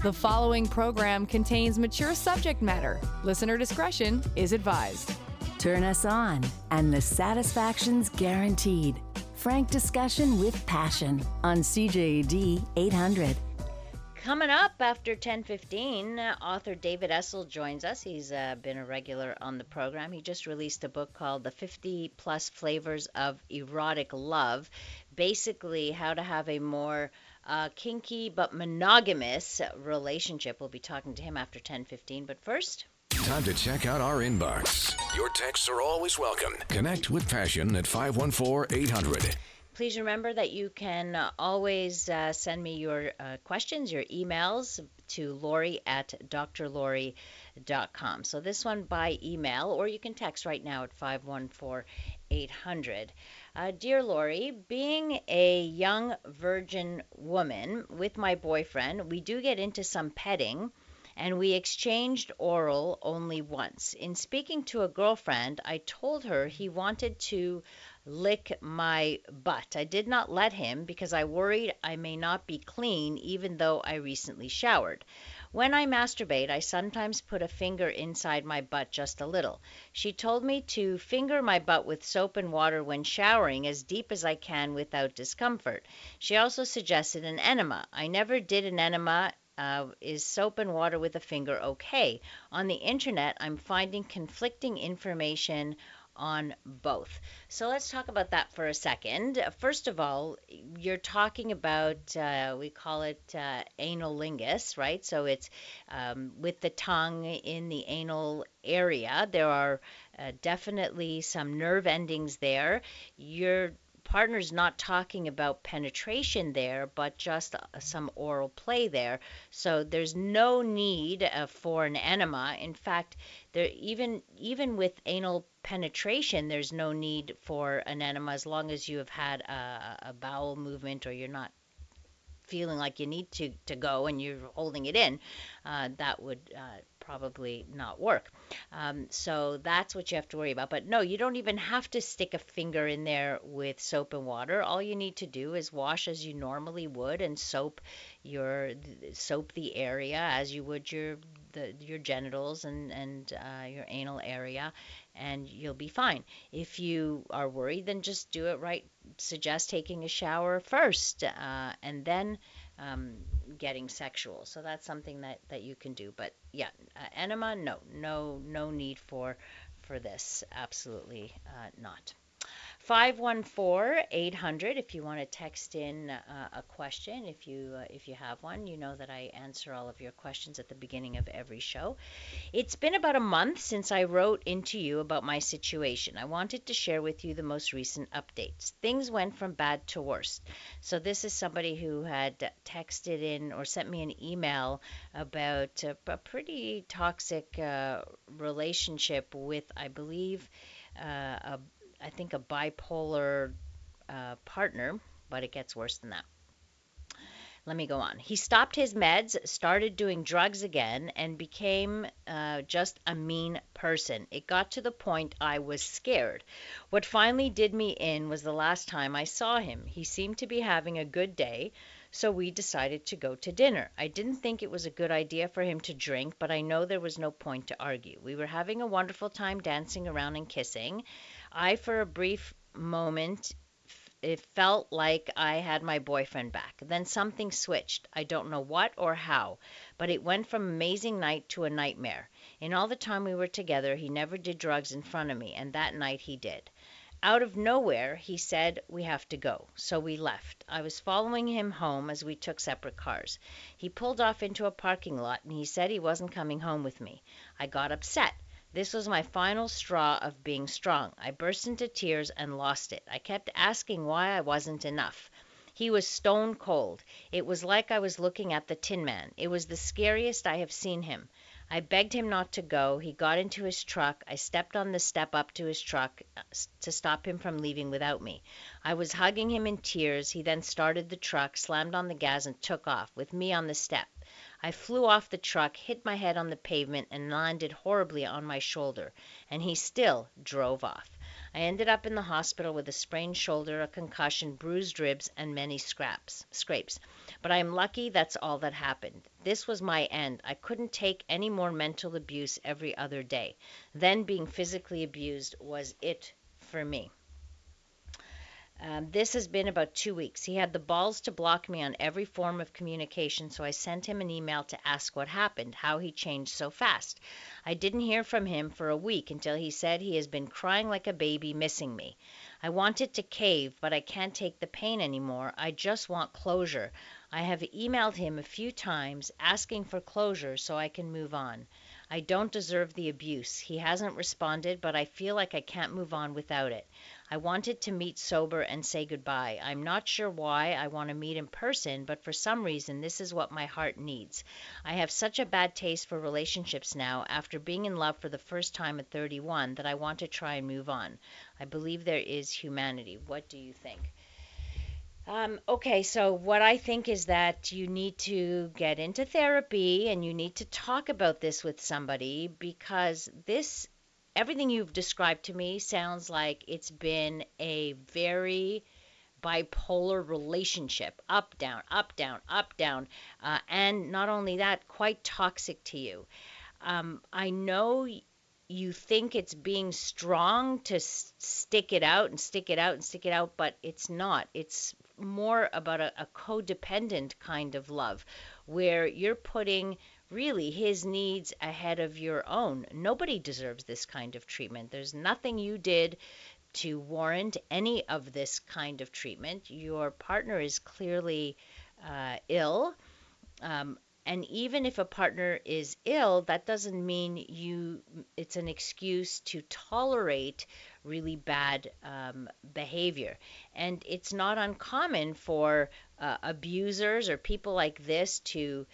The following program contains mature subject matter. Listener discretion is advised. Turn us on, and the satisfaction's guaranteed. Frank discussion with passion on CJAD 800. Coming up after 10:15, uh, author David Essel joins us. He's uh, been a regular on the program. He just released a book called The 50 Plus Flavors of Erotic Love, basically how to have a more uh, kinky but monogamous relationship. We'll be talking to him after 10:15, but first, Time to check out our inbox. Your texts are always welcome. Connect with Passion at 514 800. Please remember that you can always uh, send me your uh, questions, your emails to Lori at drlori.com. So this one by email, or you can text right now at 514 800. Uh, dear Lori, being a young virgin woman with my boyfriend, we do get into some petting and we exchanged oral only once. In speaking to a girlfriend, I told her he wanted to lick my butt. I did not let him because I worried I may not be clean even though I recently showered. When I masturbate, I sometimes put a finger inside my butt just a little. She told me to finger my butt with soap and water when showering as deep as I can without discomfort. She also suggested an enema. I never did an enema uh, is soap and water with a finger okay? On the internet, I'm finding conflicting information on both. So let's talk about that for a second. First of all, you're talking about, uh, we call it uh, analingus, right? So it's um, with the tongue in the anal area. There are uh, definitely some nerve endings there. You're partner's not talking about penetration there, but just uh, some oral play there. So there's no need uh, for an enema. In fact, there even even with anal penetration, there's no need for an enema as long as you have had a, a bowel movement or you're not feeling like you need to to go and you're holding it in. Uh, that would uh, probably not work. Um, so that's what you have to worry about. But no, you don't even have to stick a finger in there with soap and water. All you need to do is wash as you normally would and soap your soap the area as you would your the, your genitals and and uh, your anal area, and you'll be fine. If you are worried, then just do it right. Suggest taking a shower first, uh, and then um, getting sexual. So that's something that, that you can do. But yeah, uh, enema, no, no, no need for for this. Absolutely uh, not. 514 800 if you want to text in uh, a question if you uh, if you have one. You know that I answer all of your questions at the beginning of every show. It's been about a month since I wrote into you about my situation. I wanted to share with you the most recent updates. Things went from bad to worse so this is somebody who had texted in or sent me an email about a, a pretty toxic uh, relationship with I believe uh, a I think, a bipolar uh, partner, but it gets worse than that. Let me go on. He stopped his meds, started doing drugs again, and became uh, just a mean person. It got to the point I was scared. What finally did me in was the last time I saw him. He seemed to be having a good day, so we decided to go to dinner. I didn't think it was a good idea for him to drink, but I know there was no point to argue. We were having a wonderful time dancing around and kissing. I, for a brief moment, it felt like I had my boyfriend back. Then something switched. I don't know what or how, but it went from amazing night to a nightmare. In all the time we were together, he never did drugs in front of me, and that night he did. Out of nowhere, he said, We have to go. So we left. I was following him home as we took separate cars. He pulled off into a parking lot and he said he wasn't coming home with me. I got upset. This was my final straw of being strong. I burst into tears and lost it. I kept asking why I wasn't enough. He was stone cold. It was like I was looking at the Tin Man. It was the scariest I have seen him. I begged him not to go. He got into his truck. I stepped on the step up to his truck uh, to stop him from leaving without me. I was hugging him in tears. He then started the truck, slammed on the gas, and took off, with me on the step. I flew off the truck, hit my head on the pavement, and landed horribly on my shoulder, and he still drove off. I ended up in the hospital with a sprained shoulder, a concussion, bruised ribs, and many scraps, scrapes. But I am lucky that's all that happened. This was my end. I couldn't take any more mental abuse every other day. Then being physically abused was it for me. Um, this has been about two weeks. He had the balls to block me on every form of communication, so I sent him an email to ask what happened, how he changed so fast. I didn't hear from him for a week until he said he has been crying like a baby, missing me. I wanted to cave, but I can't take the pain anymore. I just want closure. I have emailed him a few times asking for closure so I can move on. I don't deserve the abuse. He hasn't responded, but I feel like I can't move on without it. I wanted to meet sober and say goodbye. I'm not sure why I want to meet in person, but for some reason this is what my heart needs. I have such a bad taste for relationships now after being in love for the first time at 31 that I want to try and move on. I believe there is humanity. What do you think? Um, okay, so what I think is that you need to get into therapy and you need to talk about this with somebody because this everything you've described to me sounds like it's been a very bipolar relationship up down up down up down uh, and not only that quite toxic to you. Um, i know you think it's being strong to stick it out and stick it out and stick it out but it's not. It's more about a, a codependent kind of love where you're putting really his needs ahead of your own. Nobody deserves this kind of treatment. There's nothing you did to warrant any of this kind of treatment. Your partner is clearly uh, ill. Um, and even if a partner is ill, that doesn't mean you it's an excuse to tolerate really bad um, behavior. And it's not uncommon for uh, abusers or people like this to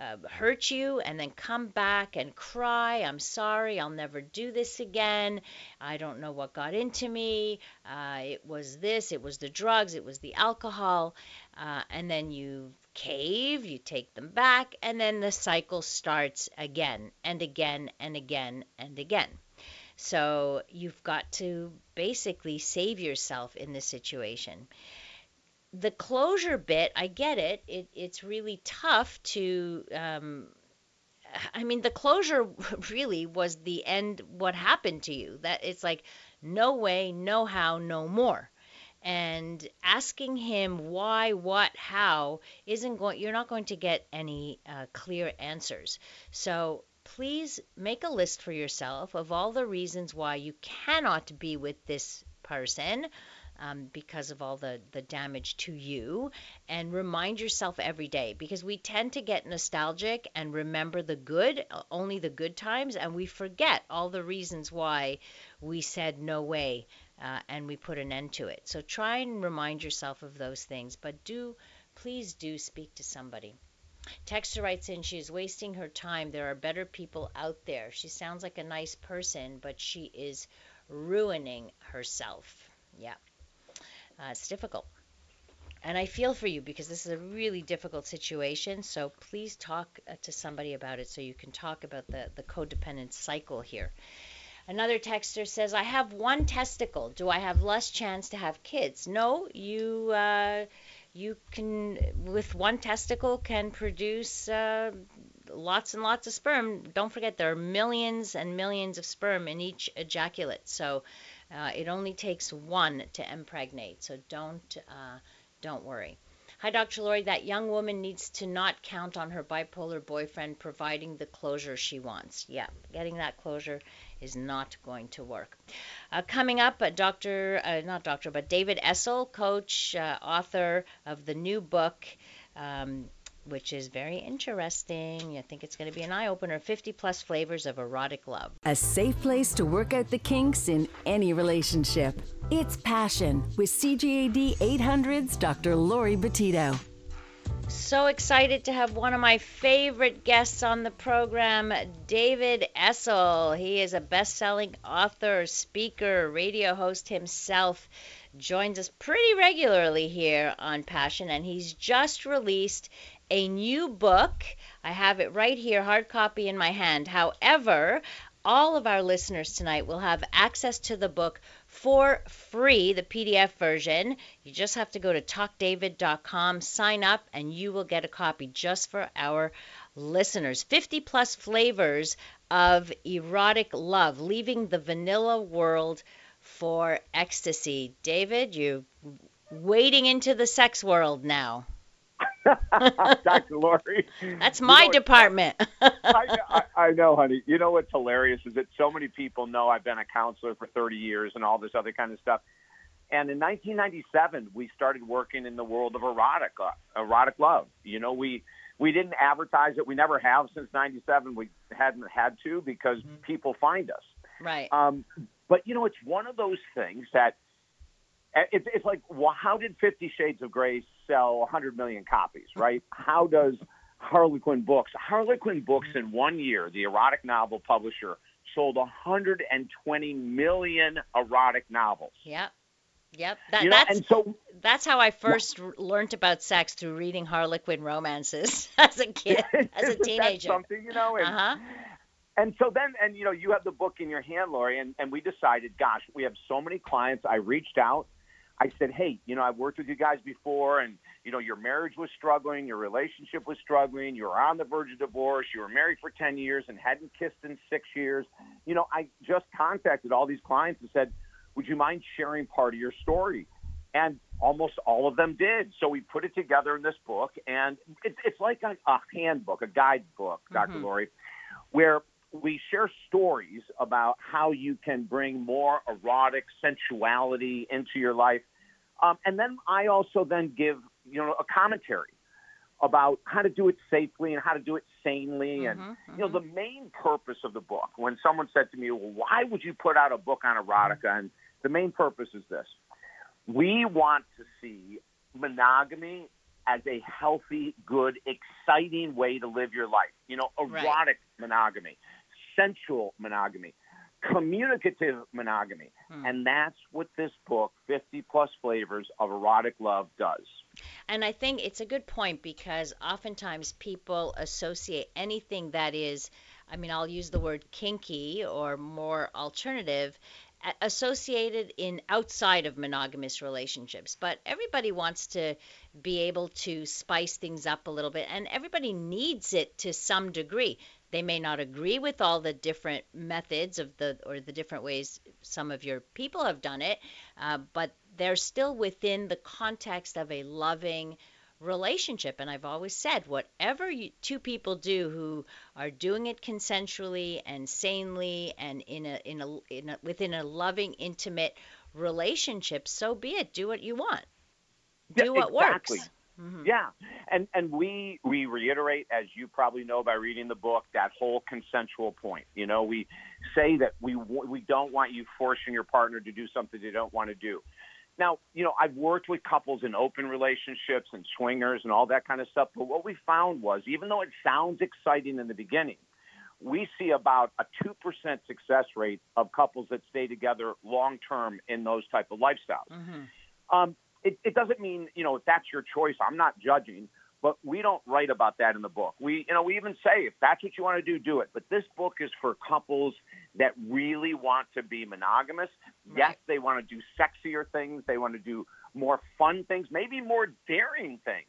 uh, hurt you and then come back and cry, I'm sorry, I'll never do this again. I don't know what got into me. Uh, it was this, it was the drugs, it was the alcohol. Uh, and then you cave, you take them back, and then the cycle starts again and again and again and again. So you've got to basically save yourself in this situation the closure bit, I get it. it it's really tough to. Um, I mean, the closure really was the end. What happened to you? That it's like, no way, no how, no more. And asking him why, what, how isn't going. You're not going to get any uh, clear answers. So please make a list for yourself of all the reasons why you cannot be with this person um, because of all the, the damage to you. And remind yourself every day because we tend to get nostalgic and remember the good, only the good times, and we forget all the reasons why we said no way uh, and we put an end to it. So try and remind yourself of those things, but do, please do speak to somebody. Texter writes in, she is wasting her time. There are better people out there. She sounds like a nice person, but she is ruining herself. Yeah. Uh, it's difficult. And I feel for you because this is a really difficult situation. So please talk uh, to somebody about it so you can talk about the, the codependent cycle here. Another texter says, I have one testicle. Do I have less chance to have kids? No, you. Uh, you can, with one testicle, can produce uh, lots and lots of sperm. Don't forget, there are millions and millions of sperm in each ejaculate. So uh, it only takes one to impregnate, so don't uh, don't worry. Hi, Dr. Lori. That young woman needs to not count on her bipolar boyfriend providing the closure she wants. Yeah, getting that closure is not going to work. Uh, coming up, Dr. Uh, not Dr. but David Essel, coach, uh, author of the new book. Um, which is very interesting. I think it's going to be an eye opener 50 plus flavors of erotic love. A safe place to work out the kinks in any relationship. It's Passion with CJAD 800's Dr. Lori Betito. So excited to have one of my favorite guests on the program, David Essel. He is a best selling author, speaker, radio host himself joins us pretty regularly here on Passion, and he's just released a new book. I have it right here, hard copy in my hand. However, all of our listeners tonight will have access to the book for free, the PDF version. You just have to go to talkdavid.com, sign up, and you will get a copy just for our listeners. 50 plus flavors of erotic love, leaving the vanilla world for ecstasy. David, you wading into the sex world now. Dr. Lori. That's my you know, department. I, I, I know, honey. You know what's hilarious is that so many people know I've been a counselor for 30 years and all this other kind of stuff. And in 1997, we started working in the world of erotic, erotic love. You know, we we didn't advertise it. We never have since '97. We hadn't had to because mm-hmm. people find us. Right. Um, but you know, it's one of those things that it's, it's like, well, how did Fifty Shades of Grey sell 100 million copies, right? How does Harlequin Books, Harlequin Books in one year, the erotic novel publisher, sold 120 million erotic novels. Yep. Yep. That, you know, that's, and so, that's how I first well, learned about sex through reading Harlequin romances as a kid, as a teenager. something, you know? And, uh-huh. And so then, and you know, you have the book in your hand, Lori, and, and we decided, gosh, we have so many clients. I reached out I said, hey, you know, I've worked with you guys before, and you know, your marriage was struggling, your relationship was struggling, you were on the verge of divorce, you were married for ten years and hadn't kissed in six years. You know, I just contacted all these clients and said, would you mind sharing part of your story? And almost all of them did. So we put it together in this book, and it's it's like a, a handbook, a guidebook, mm-hmm. Dr. Lori, where we share stories about how you can bring more erotic sensuality into your life um, and then I also then give you know a commentary about how to do it safely and how to do it sanely. And mm-hmm, you know, the main purpose of the book. When someone said to me, "Well, why would you put out a book on erotica?" and the main purpose is this: we want to see monogamy as a healthy, good, exciting way to live your life. You know, erotic right. monogamy, sensual monogamy communicative monogamy. Hmm. And that's what this book, 50 plus flavors of erotic love, does. And I think it's a good point because oftentimes people associate anything that is, I mean, I'll use the word kinky or more alternative associated in outside of monogamous relationships but everybody wants to be able to spice things up a little bit and everybody needs it to some degree they may not agree with all the different methods of the or the different ways some of your people have done it, uh, but they're still within the context of a loving relationship. And I've always said, whatever you, two people do who are doing it consensually and sanely and in a, in a, in a within a loving, intimate relationship, so be it. Do what you want. Do yeah, what exactly. works. Mm-hmm. Yeah, and and we we reiterate, as you probably know by reading the book, that whole consensual point. You know, we say that we we don't want you forcing your partner to do something they don't want to do. Now, you know, I've worked with couples in open relationships and swingers and all that kind of stuff, but what we found was, even though it sounds exciting in the beginning, we see about a 2% success rate of couples that stay together long term in those type of lifestyles. Mm-hmm. Um, it, it doesn't mean you know if that's your choice. I'm not judging, but we don't write about that in the book. We you know we even say if that's what you want to do, do it. But this book is for couples that really want to be monogamous. Right. Yes, they want to do sexier things. They want to do more fun things, maybe more daring things,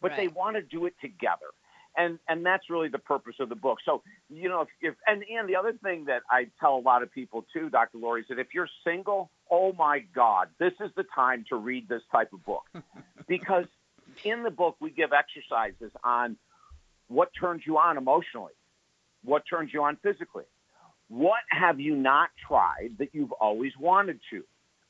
but right. they want to do it together and and that's really the purpose of the book. So you know, if, if and and the other thing that I tell a lot of people too, Dr. Lori, is that if you're single, oh my God, this is the time to read this type of book, because in the book we give exercises on what turns you on emotionally, what turns you on physically, what have you not tried that you've always wanted to.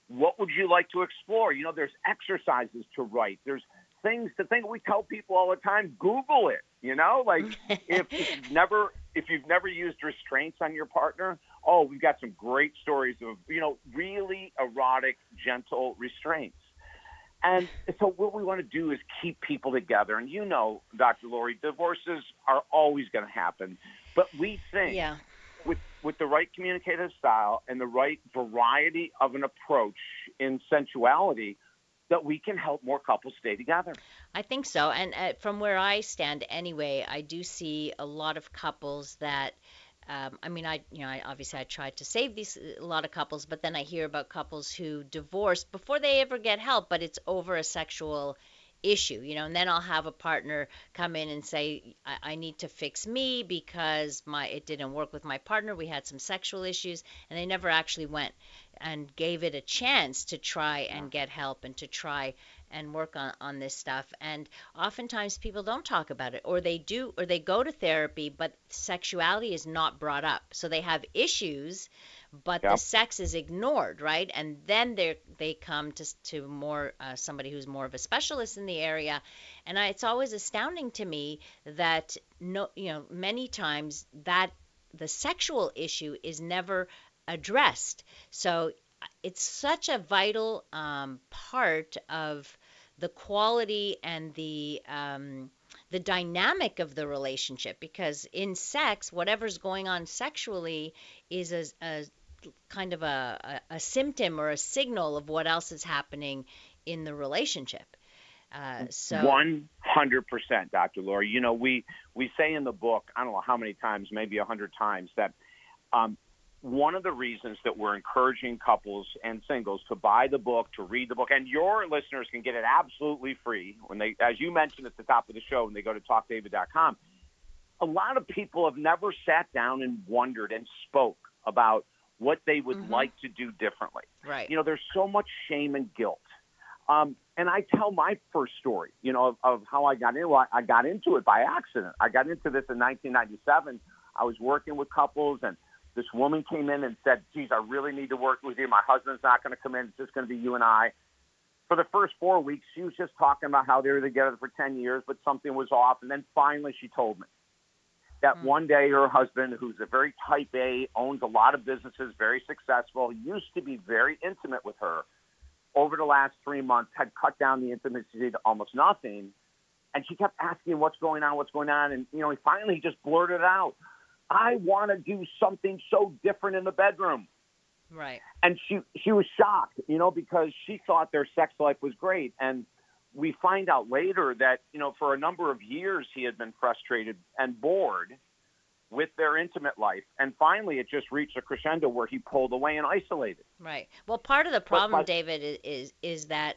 What would you like to explore? You know, there's exercises to write. There's things to think. We tell people all the time, Google it. You know, like if, if you've never if you've never used restraints on your partner, oh, we've got some great stories of you know really erotic, gentle restraints. And so what we want to do is keep people together. And you know, Dr. Lori, divorces are always going to happen, but we think yeah. with with the right communicative style and the right variety of an approach in sensuality, that we can help more couples stay together. I think so. And uh, from where I stand anyway, I do see a lot of couples that um, I mean, I you know, I obviously I tried to save these a lot of couples, but then I hear about couples who divorce before they ever get help, but it's over a sexual issue, you know, and then I'll have a partner come in and say, I, I need to fix me because my it didn't work with my partner. We had some sexual issues, and they never actually went and gave it a chance to try and get help and to try and work on, on this stuff. And oftentimes people don't talk about it, or they do, or they go to therapy, but sexuality is not brought up. So they have issues, but Yep. the sex is ignored, right? And then they they come to to more uh, somebody who's more of a specialist in the area, and I, it's always astounding to me that no, you know, many times that the sexual issue is never addressed. So it's such a vital um, part of the quality and the um, the dynamic of the relationship because in sex whatever's going on sexually is a, a kind of a, a, a symptom or a signal of what else is happening in the relationship uh, so One hundred percent, Dr. Lori. You know, we we say in the book, I don't know how many times, maybe a hundred times, that um, one of the reasons that we're encouraging couples and singles to buy the book, to read the book, and your listeners can get it absolutely free when they, as you mentioned at the top of the show, when they go to talkdavid.com. A lot of people have never sat down and wondered and spoke about what they would Mhm. like to do differently. right You know, there's so much shame and guilt. Um, and I tell my first story, you know, of, of how I got into it. I got into it by accident. I got into this in 1997. I was working with couples, and this woman came in and said, "Geez, I really need to work with you. My husband's not going to come in. It's just going to be you and I." For the first four weeks, she was just talking about how they were together for 10 years, but something was off. And then finally, she told me that Hmm. one day her husband, who's a very type A, owns a lot of businesses, very successful, used to be very intimate with her. Over the last three months, had cut down the intimacy to almost nothing. And she kept asking, "What's going on? What's going on?" And you know, he finally just blurted out, "I want to do something so different in the bedroom." right and she she was shocked, you know, because she thought their sex life was great, and we find out later that you know for a number of years he had been frustrated and bored with their intimate life, and finally it just reached a crescendo where he pulled away and isolated. Right. Well, part of the problem, but- David, is is that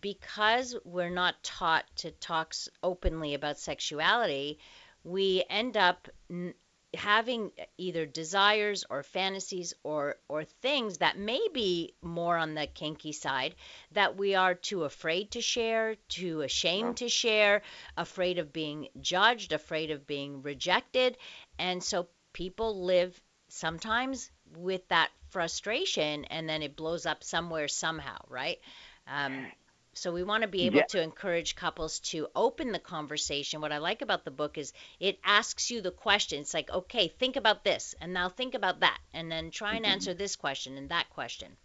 because we're not taught to talk openly about sexuality, we end up n- having either desires or fantasies or or things that may be more on the kinky side that we are too afraid to share, too ashamed to share, afraid of being judged, afraid of being rejected, and so people live sometimes with that frustration and then it blows up somewhere somehow, right? Um, so we want to be able Yeah. to encourage couples to open the conversation. What I like about the book is it asks you the question. It's like, okay, think about this, and now think about that, and then try and mm-hmm. answer this question and that question.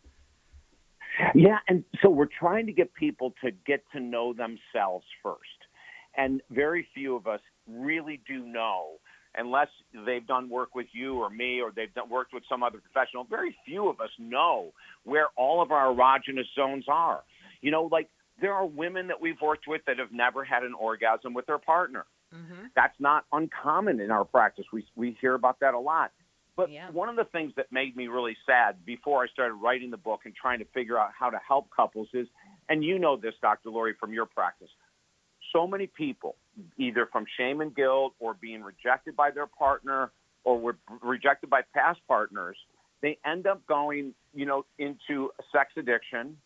Yeah, and so we're trying to get people to get to know themselves first. And very few of us really do know, unless they've done work with you or me or they've done, worked with some other professional, very few of us know where all of our erogenous zones are. You know, like there are women that we've worked with that have never had an orgasm with their partner. Mm-hmm. That's not uncommon in our practice. We we hear about that a lot. But Yeah. one of the things that made me really sad before I started writing the book and trying to figure out how to help couples is, and you know this, Dr. Lori, from your practice, so many people, either from shame and guilt or being rejected by their partner or were rejected by past partners, they end up going, you know, into sex addiction,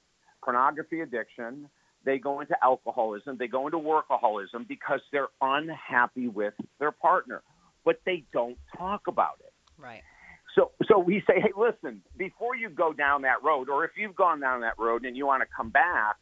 pornography addiction. They go into alcoholism. They go into workaholism because they're unhappy with their partner, but they don't talk about it. Right. So, so we say, hey, listen, before you go down that road, or if you've gone down that road and you want to come back,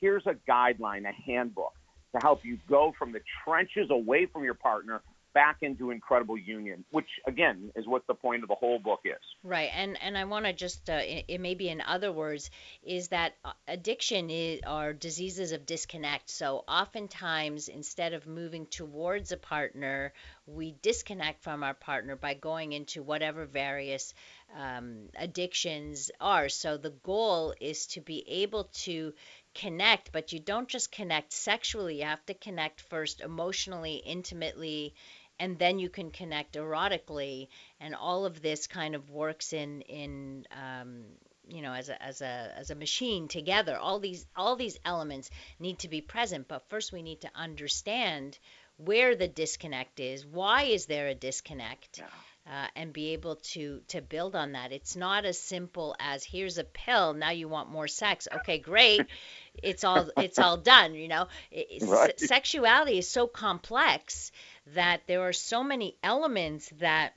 here's a guideline, a handbook to help you go from the trenches away from your partner back into incredible union, which again is what the point of the whole book is. Right, and and I want to just uh, it, it maybe in other words is that uh, addiction is are diseases of disconnect. So oftentimes instead of moving towards a partner, we disconnect from our partner by going into whatever various um, addictions are. So the goal is to be able to connect, but you don't just connect sexually. You have to connect first emotionally, intimately, and then you can connect erotically, and all of this kind of works in in um, you know as a as a as a machine together. All these all these elements need to be present, but first we need to understand where the disconnect is. Why is there a disconnect? Uh, and be able to to build on that. It's not as simple as here's a pill. Now you want more sex. Okay, great. It's all it's all done. You know, Right. sexuality is so complex that there are so many elements that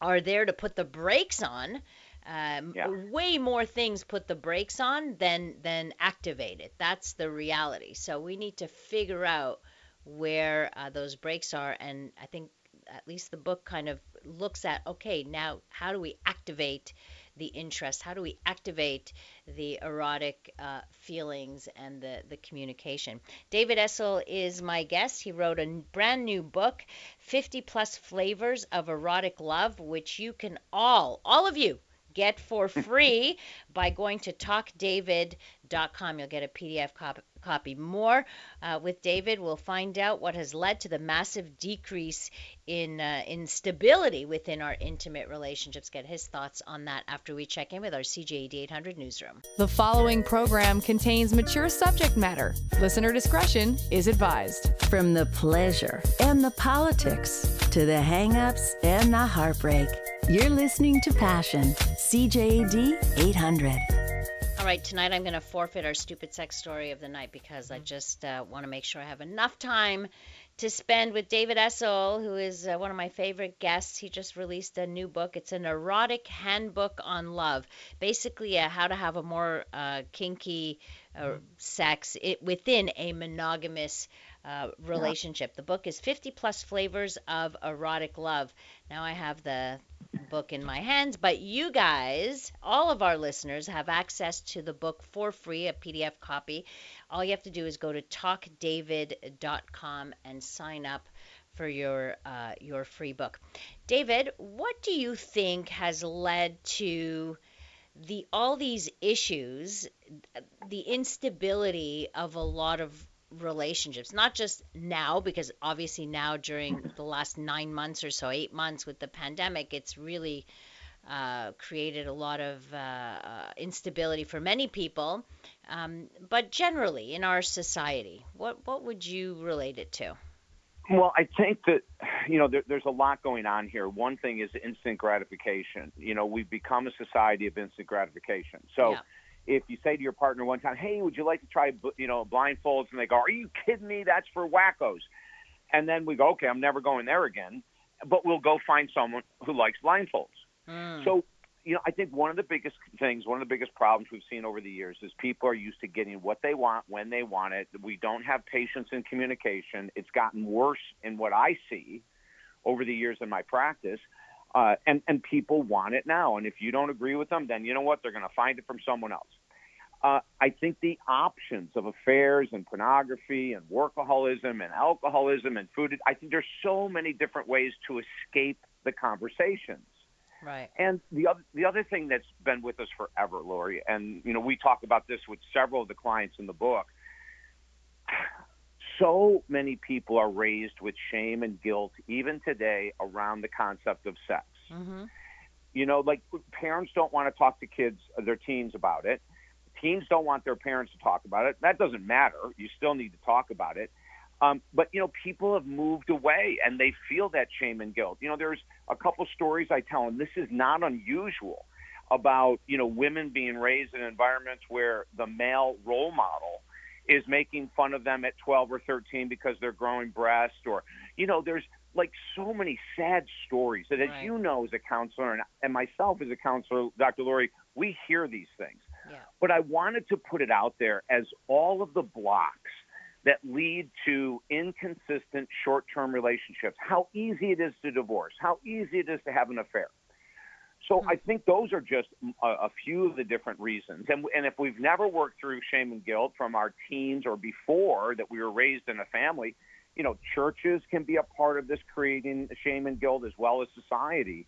are there to put the brakes on. Um, Yeah. Way more things put the brakes on than than activate it. That's the reality. So we need to figure out where uh, those brakes are, and I think at least the book kind of looks at okay now how do we activate the interest. How do we activate the erotic uh, feelings and the, the communication? David essel is my guest. He wrote a brand new book 50 plus flavors of erotic love which you can all all of you get for free by going to talkdavid.com you'll get a pdf cop- copy more uh, with david we'll find out what has led to the massive decrease in uh, in stability within our intimate relationships get his thoughts on that after we check in with our cjad 800 newsroom The following program contains mature subject matter. Listener discretion is advised. From the pleasure and the politics to the hang-ups and the heartbreak, you're listening to Passion, CJAD 800. All right, tonight I'm going to forfeit our stupid sex story of the night because I just uh, want to make sure I have enough time to spend with David Essel, who is uh, one of my favorite guests. He just released a new book. It's an erotic handbook on love, basically uh, how to have a more uh, kinky uh, sex it, within a monogamous uh, relationship. The book is 50 plus flavors of erotic love. Now I have the book in my hands, but you guys, all of our listeners, have access to the book for free, a PDF copy. All you have to do is go to talkdavid.com and sign up for your uh, your free book. David, what do you think has led to the all these issues, the instability of a lot of relationships, not just now, because obviously now during the last nine months or so, eight months with the pandemic, it's really uh, created a lot of uh, uh, instability for many people. Um, but generally in our society, what what would you relate it to? Well, I think that you know there, there's a lot going on here. One thing is instant gratification. You know, we've become a society of instant gratification. So. Yeah. If you say to your partner one time, "Hey, would you like to try, you know, blindfolds?" and they go, "Are you kidding me? That's for wackos," and then we go, "Okay, I'm never going there again," but we'll go find someone who likes blindfolds. Mm. So, you know, I think one of the biggest things, one of the biggest problems we've seen over the years is people are used to getting what they want when they want it. We don't have patience in communication. It's gotten worse in what I see over the years in my practice. Uh, and, and people want it now. And if you don't agree with them, then you know what? They're going to find it from someone else. Uh, I think the options of affairs and pornography and workaholism and alcoholism and food, I think there's so many different ways to escape the conversations. Right. And the other the other thing that's been with us forever, Lori, and you know we talk about this with several of the clients in the book. So many people are raised with shame and guilt, even today, around the concept of sex. Mm-hmm. You know, like parents don't want to talk to kids, their teens about it. Teens don't want their parents to talk about it. That doesn't matter. You still need to talk about it. Um, but you know, people have moved away, and they feel that shame and guilt. You know, there's a couple stories I tell and This is not unusual about you know women being raised in environments where the male role model is making fun of them at 12 or 13 because they're growing breasts or you know, there's like so many sad stories that, as Right. you know, as a counselor and, and myself as a counselor, Dr. Lori, we hear these things. Yeah. But I wanted to put it out there as all of the blocks that lead to inconsistent short term relationships, how easy it is to divorce, how easy it is to have an affair. So mm-hmm. I think those are just a, a few of the different reasons. And, and if we've never worked through shame and guilt from our teens or before that we were raised in a family, you know, churches can be a part of this creating shame and guilt as well as society.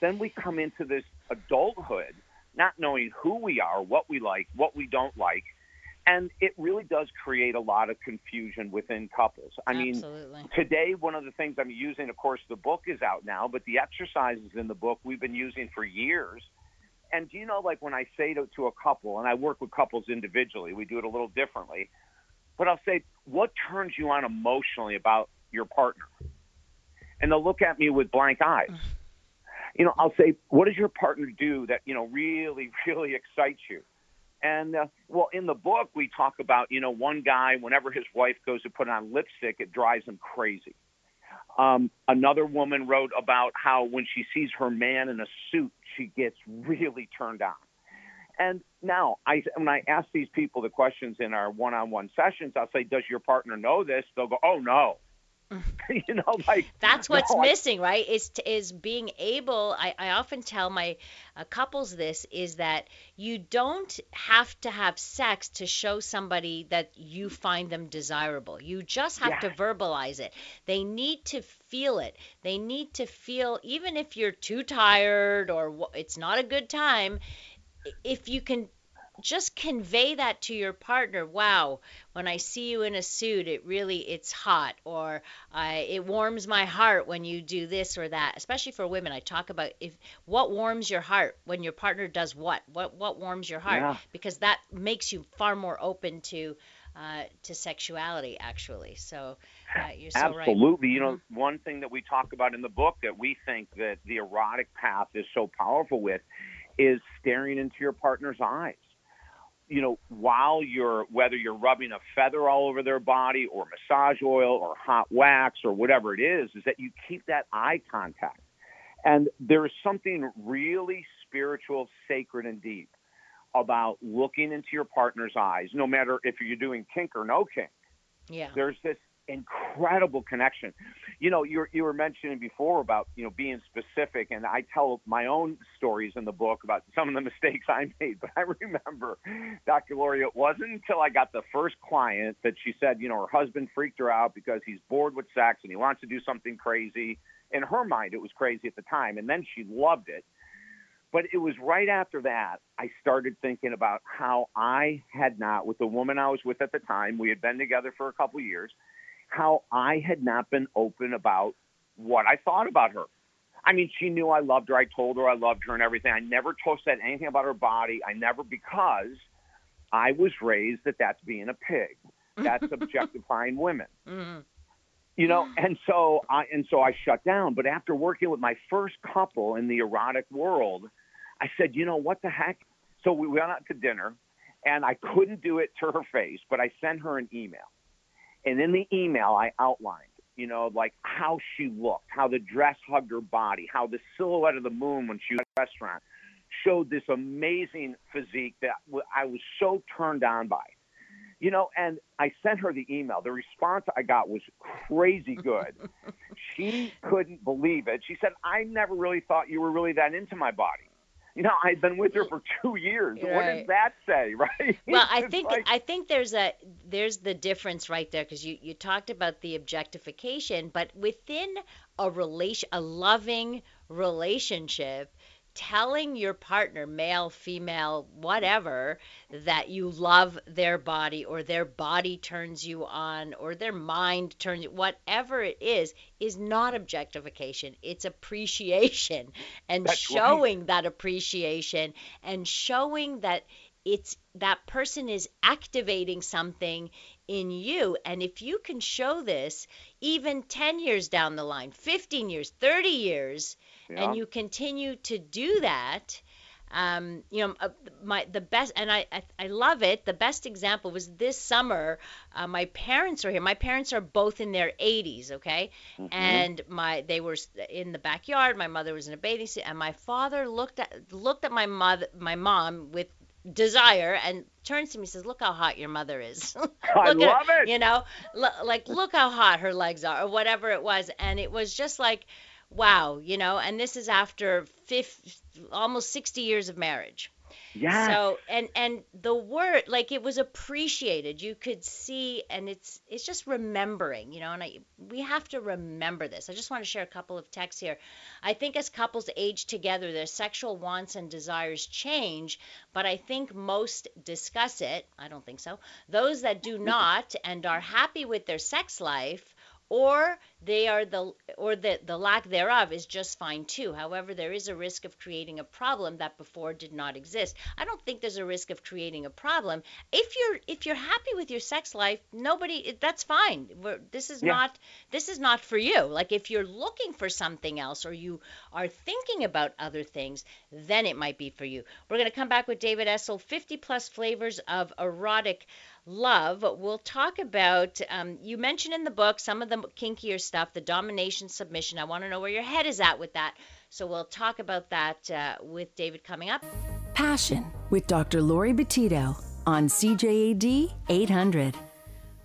Then we come into this adulthood not knowing who we are, what we like, what we don't like, and it really does create a lot of confusion within couples. I Absolutely. mean, today one of the things I'm using, of course, the book is out now, but the exercises in the book we've been using for years. And do you know, like when I say to, to a couple, and I work with couples individually, we do it a little differently. But I'll say, what turns you on emotionally about your partner? And they'll look at me with blank eyes. Mm. You know, I'll say, what does your partner do that you know really, really excites you? And uh, well, in the book, we talk about you know one guy whenever his wife goes to put on lipstick, it drives him crazy. Um, another woman wrote about how when she sees her man in a suit, she gets really turned on. And now, I when I ask these people the questions in our one-on-one sessions, I'll say, "Does your partner know this?" They'll go, "Oh no." you know, like That's what's no, I- missing, right? Is is being able. I, I often tell my uh, couples this is that you don't have to have sex to show somebody that you find them desirable. You just have to verbalize it. They need to feel it. They need to feel, even if you're too tired or it's not a good time. If you can just convey that to your partner wow when i see you in a suit it really it's hot or I, it warms my heart when you do this or that especially for women i talk about if what warms your heart when your partner does what what what warms your heart Yeah. because that makes you far more open to uh, to sexuality actually so uh, you're so right Absolutely. You know, one thing that we talk about in the book that we think that the erotic path is so powerful with is staring into your partner's eyes. You know, while you're whether you're rubbing a feather all over their body or massage oil or hot wax or whatever it is, is that you keep that eye contact. And there is something really spiritual, sacred, and deep about looking into your partner's eyes, no matter if you're doing kink or no kink yeah there's this incredible connection. You know, you you were mentioning before about you know being specific, and I tell my own stories in the book about some of the mistakes I made. But I remember, Dr. Lori, it wasn't until I got the first client that she said, you know, her husband freaked her out because he's bored with sex and he wants to do something crazy. In her mind, it was crazy at the time, and then she loved it. But it was right after that I started thinking about how I had not, with the woman I was with at the time, we had been together for a couple years, how I had not been open about what I thought about her. I mean, she knew I loved her. I told her I loved her and everything. I never told said anything about her body. I never because I was raised that that's being a pig. That's objectifying women hmm you know and so i and so i shut down but after working with my first couple in the erotic world i said you know what the heck so we went out to dinner and i couldn't do it to her face but i sent her an email and in the email i outlined you know like how she looked how the dress hugged her body how the silhouette of the moon when she was at the restaurant showed this amazing physique that I was so turned on by you know, and I sent her the email. The response I got was crazy good. she couldn't believe it. She said, I never really thought you were really that into my body. You know, I've been with her for two years. What does that say, right? well i think like- i think there's a there's the difference right there because you you talked about the objectification but within a relation a loving relationship telling your partner male female whatever that you love their body or their body turns you on or their mind turns you whatever it is is not objectification it's appreciation and That's right. showing that appreciation and showing that it's that person is activating something in you and if you can show this even 10 years down the line 15 years 30 years Yeah. and you continue to do that um, you know uh, my the best and I, I I love it. The best example was this summer uh, my parents are here. My parents are both in their 80s okay? And my they were in the backyard. My mother was in a bathing suit. And my father looked at looked at my mother my mom with desire and turns to me and says look how hot your mother is. I look at love her, it. you know? L- like look how hot her legs are or whatever it was. And it was just like wow you know and this is after 50, almost 60 years of marriage Yeah. So and and the word like it was appreciated. You could see and it's it's just remembering, you know, and I we have to remember this. I just want to share a couple of texts here. I think as couples age together, their sexual wants and desires change, but I think most discuss it. I don't think so. Those that do not and are happy with their sex life or they are the or the, the lack thereof is just fine too. However there is a risk of creating a problem that before did not exist. I don't think there's a risk of creating a problem. If you're if you're happy with your sex life nobody that's fine. We're, this is Yeah. not this is not for you. Like if you're looking for something else or you are thinking about other things then it might be for you. We're going to come back with david essel 50 plus flavors of erotic love. We'll talk about, um, you mentioned in the book some of the kinkier stuff, the domination, submission. I want to know where your head is at with that. So we'll talk about that uh, with David coming up. Passion with Dr. Laurie Betito on CJAD 800.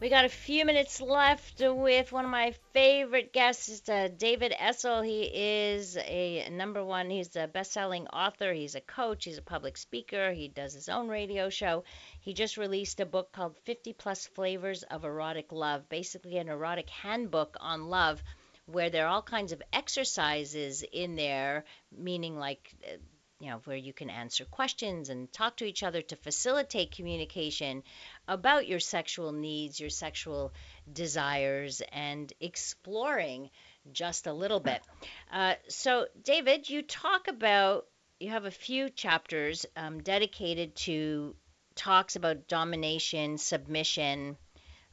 We got a few minutes left with one of my favorite guests, uh, David Essel. He is a number one, he's a best selling author, he's a coach, he's a public speaker, he does his own radio show. He just released a book called 50 Plus Flavors of Erotic Love, basically an erotic handbook on love, where there are all kinds of exercises in there, meaning like. You know, where you can answer questions and talk to each other to facilitate communication about your sexual needs, your sexual desires, and exploring just a little bit. Uh, so, David, you talk about, you have a few chapters um, dedicated to talks about domination, submission,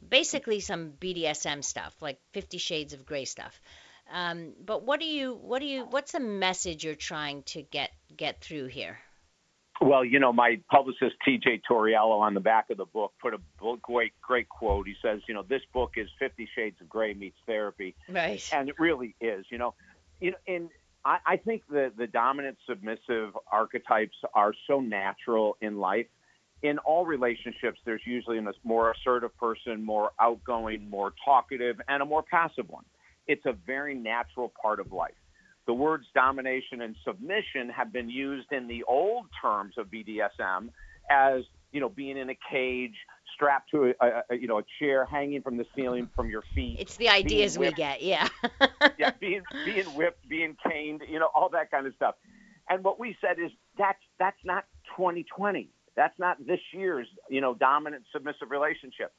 basically some BDSM stuff, like Fifty Shades of Grey stuff. Um, but what do you, what do you, what's the message you're trying to get get through here? Well, you know, my publicist TJ Torriello on the back of the book put a great, great quote. He says, you know, this book is Fifty Shades of Grey meets therapy, Right. and it really is. You know, you know, and I, I think the the dominant submissive archetypes are so natural in life. In all relationships, there's usually a more assertive person, more outgoing, more talkative, and a more passive one. It's a very natural part of life the words domination and submission have been used in the old terms of BDSM as you know being in a cage, strapped to a, a, you know a chair hanging from the ceiling from your feet. It's the ideas we get, yeah. yeah, being being whipped, being caned, you know, all that kind of stuff. And what we said is that's that's not 2020. That's not this year's you know dominant submissive relationship.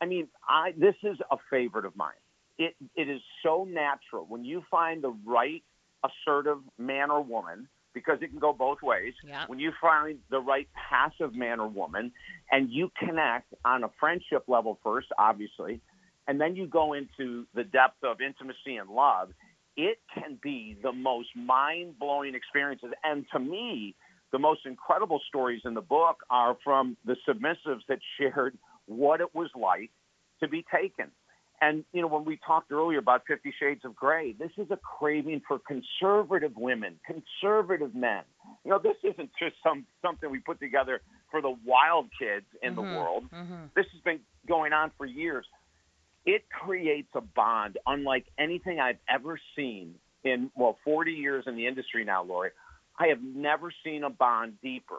I mean, I this is a favorite of mine. It it is so natural when you find the right assertive man or woman because it can go both ways. Yeah. When you find the right passive man or woman and you connect on a friendship level first, obviously, and then you go into the depth of intimacy and love, it can be the most mind blowing experiences. And to me, the most incredible stories in the book are from the submissives that shared what it was like to be taken. And, you know, when we talked earlier about Fifty Shades of Grey, this is a craving for conservative women, conservative men. You know, this isn't just some something we put together for the wild kids in the mm-hmm. world. Mm-hmm. This has been going on for years. It creates a bond unlike anything I've ever seen in, well, 40 years in the industry now, Laurie. I have never seen a bond deeper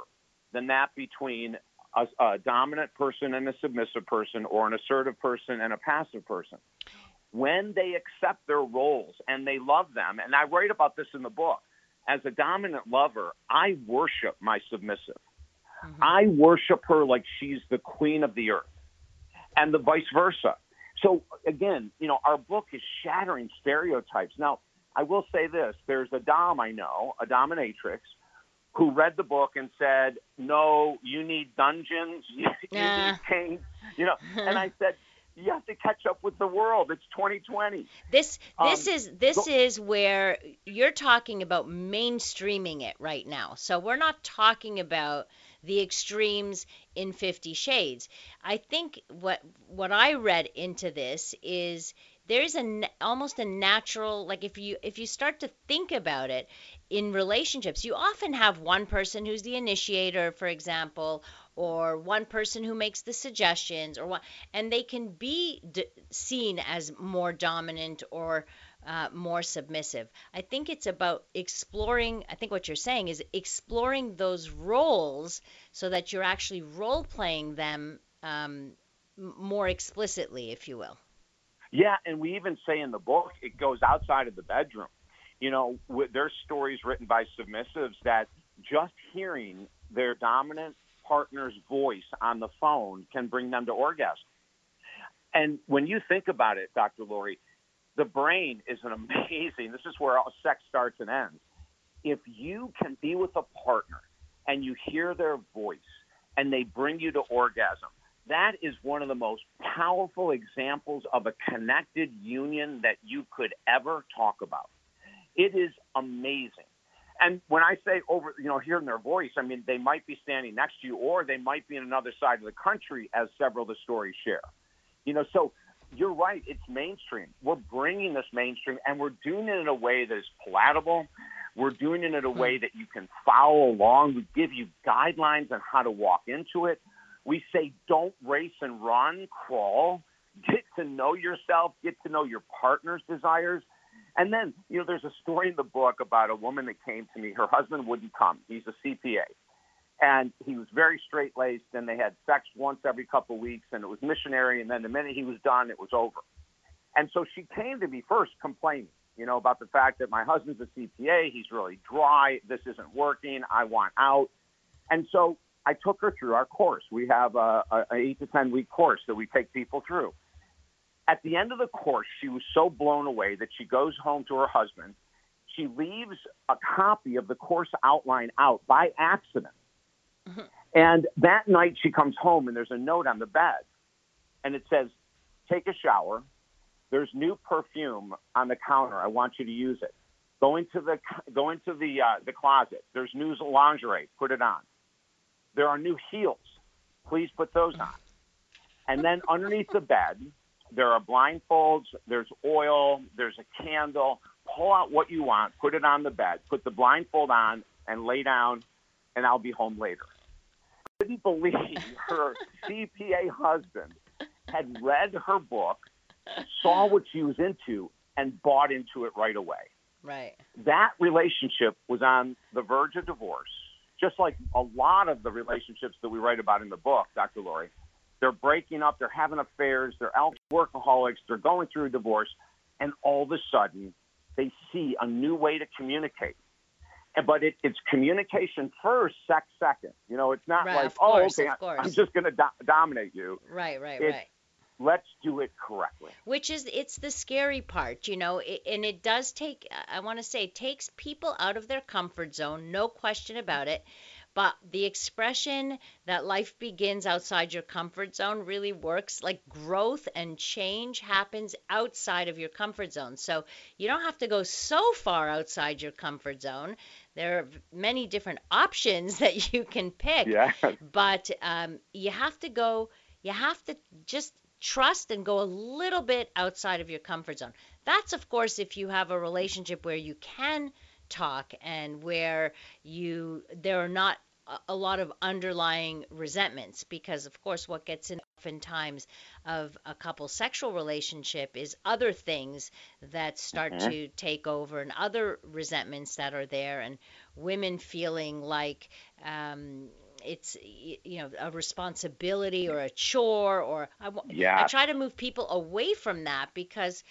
than that between a, a dominant person and a submissive person, or an assertive person and a passive person. When they accept their roles and they love them, and I write about this in the book, as a dominant lover, I worship my submissive. Mm-hmm. I worship her like she's the queen of the earth, and the vice versa. So again, you know, our book is shattering stereotypes. Now, I will say this: there's a dom I know, a dominatrix, who read the book and said, "No, you need dungeons, you, you need kings," you know. and I said, "You have to catch up with the world. It's 2020." This this Um, is this go- is where you're talking about mainstreaming it right now. So we're not talking about the extremes in 50 shades. I think what what I read into this is there's a na- almost a natural like if you if you start to think about it in relationships you often have one person who's the initiator for example or one person who makes the suggestions or one and they can be d- seen as more dominant or uh, more submissive. I think it's about exploring. I think what you're saying is exploring those roles so that you're actually role playing them um, more explicitly, if you will. Yeah, and we even say in the book it goes outside of the bedroom. You know, there's stories written by submissives that just hearing their dominant partner's voice on the phone can bring them to orgasm. And when you think about it, Dr. Laurie, the brain is an amazing. This is where all sex starts and ends. If you can be with a partner and you hear their voice and they bring you to orgasm, that is one of the most powerful examples of a connected union that you could ever talk about. It is amazing. And when I say over, you know, hearing their voice, I mean, they might be standing next to you or they might be in another side of the country, as several of the stories share. You know, so you're right. It's mainstream. We're bringing this mainstream, and we're doing it in a way that is palatable. We're doing it in a hmm. way that you can follow along. We give you guidelines on how to walk into it. We say, don't race and run, crawl. Get to know yourself. Get to know your partner's desires. And then, you know, there's a story in the book about a woman that came to me. Her husband wouldn't come. He's a CPA and he was very straight laced. And they had sex once every couple of weeks, and it was missionary. And then the minute he was done, it was over. And so she came to me first complaining, you know, about the fact that my husband's a CPA. He's really dry. This isn't working. I want out. And so I took her through our course. We have a, a, a eight to ten week course that we take people through. At the end of the course, she was so blown away that she goes home to her husband. She leaves a copy of the course outline out by accident Mm-hmm. And that night she comes home and there's a note on the bed and it says, Take a shower. There's new perfume on the counter. I want you to use it. Go into the go into the uh, the closet. There's new lingerie. Put it on. There are new heels. Please put those on. And then underneath the bed, there are blindfolds. There's oil. There's a candle. Pull out what you want. Put it on the bed. Put the blindfold on and lay down and I'll be home later. Couldn't believe her CPA husband had read her book, saw what she was into, and bought into it right away. Right. That relationship was on the verge of divorce, just like a lot of the relationships that we write about in the book, Dr. Laurie. They're breaking up, they're having affairs, they're workaholics, they're going through a divorce, and all of a sudden they see a new way to communicate but it, it's communication first, sex second. You know, it's not right, like, oh, course, okay, I, am just going to do- dominate you. Right, right, it's, right. Let's do it correctly. Which is, it's the scary part, you know, it, and it does take, I want to say, it takes people out of their comfort zone, no question about it. But the expression that life begins outside your comfort zone really works. Like growth and change happens outside of your comfort zone. So you don't have to go so far outside your comfort zone. There are many different options that you can pick. Yeah. But um, you have to go, you have to just trust and go a little bit outside of your comfort zone. That's, of course, if you have a relationship where you can talk and where you there are not a lot of underlying resentments because of course what gets in oftentimes of a couple sexual relationship is other things that start mm-hmm. to take over and other resentments that are there and women feeling like um, it's you know a responsibility or a chore or I, yeah. I try to move people away from that because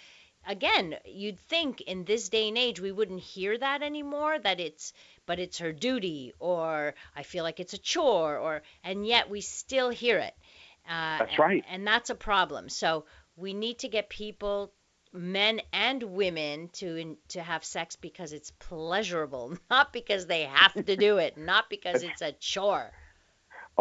again, you'd think in this day and age we wouldn't hear that anymore that it's but it's her duty or I feel like it's a chore or and yet we still hear it. Uh, that's and, right. And that's a problem. So we need to get people men and women to to have sex because it's pleasurable, not because they have to do it, not because it's a chore.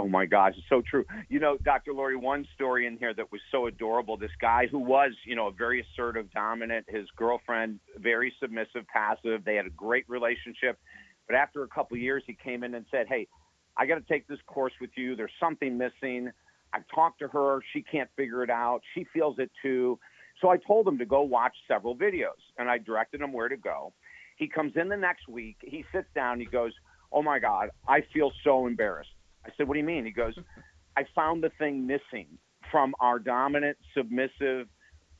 Oh my gosh, it's so true. You know, Dr. Laurie, one story in here that was so adorable. This guy who was, you know, a very assertive, dominant, his girlfriend, very submissive, passive. They had a great relationship. But after a couple years, he came in and said, Hey, I got to take this course with you. There's something missing. I've talked to her. She can't figure it out. She feels it too. So I told him to go watch several videos and I directed him where to go. He comes in the next week. He sits down. He goes, Oh my God, I feel so embarrassed. I said, What do you mean? He goes, I found the thing missing from our dominant, submissive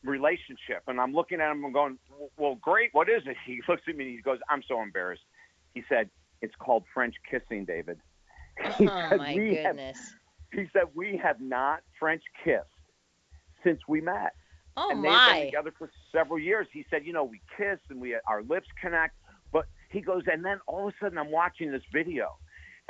relationship. And I'm looking at him and going, well, great. What is it? He looks at me and he goes, I'm so embarrassed. He said, it's called French kissing, David. He oh, my goodness. Have, he said, we have not French kissed since we met. Oh, and my. they've been together for several years. He said, you know, we kiss and we our lips connect. But he goes, and then all of a sudden I'm watching this video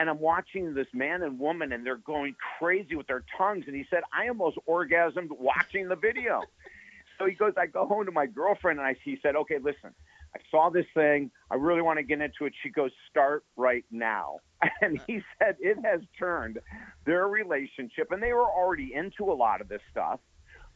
and I'm watching this man and woman, and they're going crazy with their tongues. And he said, I almost orgasmed watching the video. so he goes, I go home to my girlfriend, and I he said, okay, listen, I saw this thing. I really want to get into it. She goes, start right now. And he said it has turned their relationship, and they were already into a lot of this stuff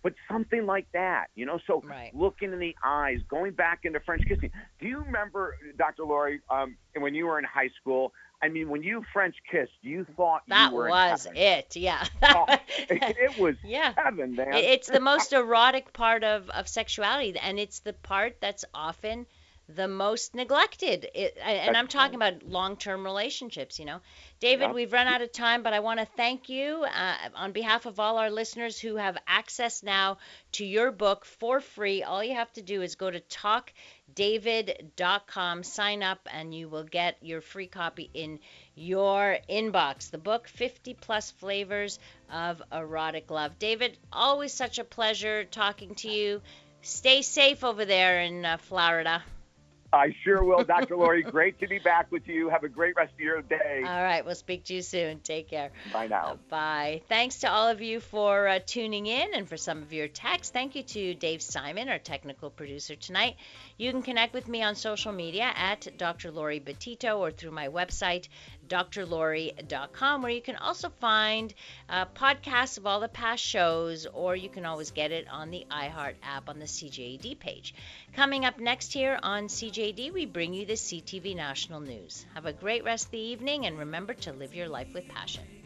but something like that, you know. So right. looking in the eyes, going back into French kissing. Do you remember, Dr. Laurie, um, when you were in high school? I mean, when you French kissed, you thought that you were That was it. Yeah, oh, it, it, was yeah. heaven, man. It's the most erotic part of of sexuality, and it's the part that's often the most neglected. It, and I'm talking about long term relationships, you know. David, we've run out of time, but I want to thank you uh, on behalf of all our listeners who have access now to your book for free. All you have to do is go to talkdavid.com, sign up, and you will get your free copy in your inbox. The book, 50 plus flavors of erotic love. David, always such a pleasure talking to you. Stay safe over there in uh, Florida. I sure will, Dr. Laurie. Great to be back with you. Have a great rest of your day. All right. We'll speak to you soon. Take care. Bye now. Uh, bye. Thanks to all of you for uh, tuning in and for some of your texts. Thank you to Dave Simon, our technical producer tonight. You can connect with me on social media at Dr. Laurie Betito or through my website, drlaurie.com, where you can also find uh, podcasts of all the past shows, or you can always get it on the iHeart app on the CJAD page. Coming up next here on CJAD, we bring you the CTV National News. Have a great rest of the evening, and remember to live your life with passion.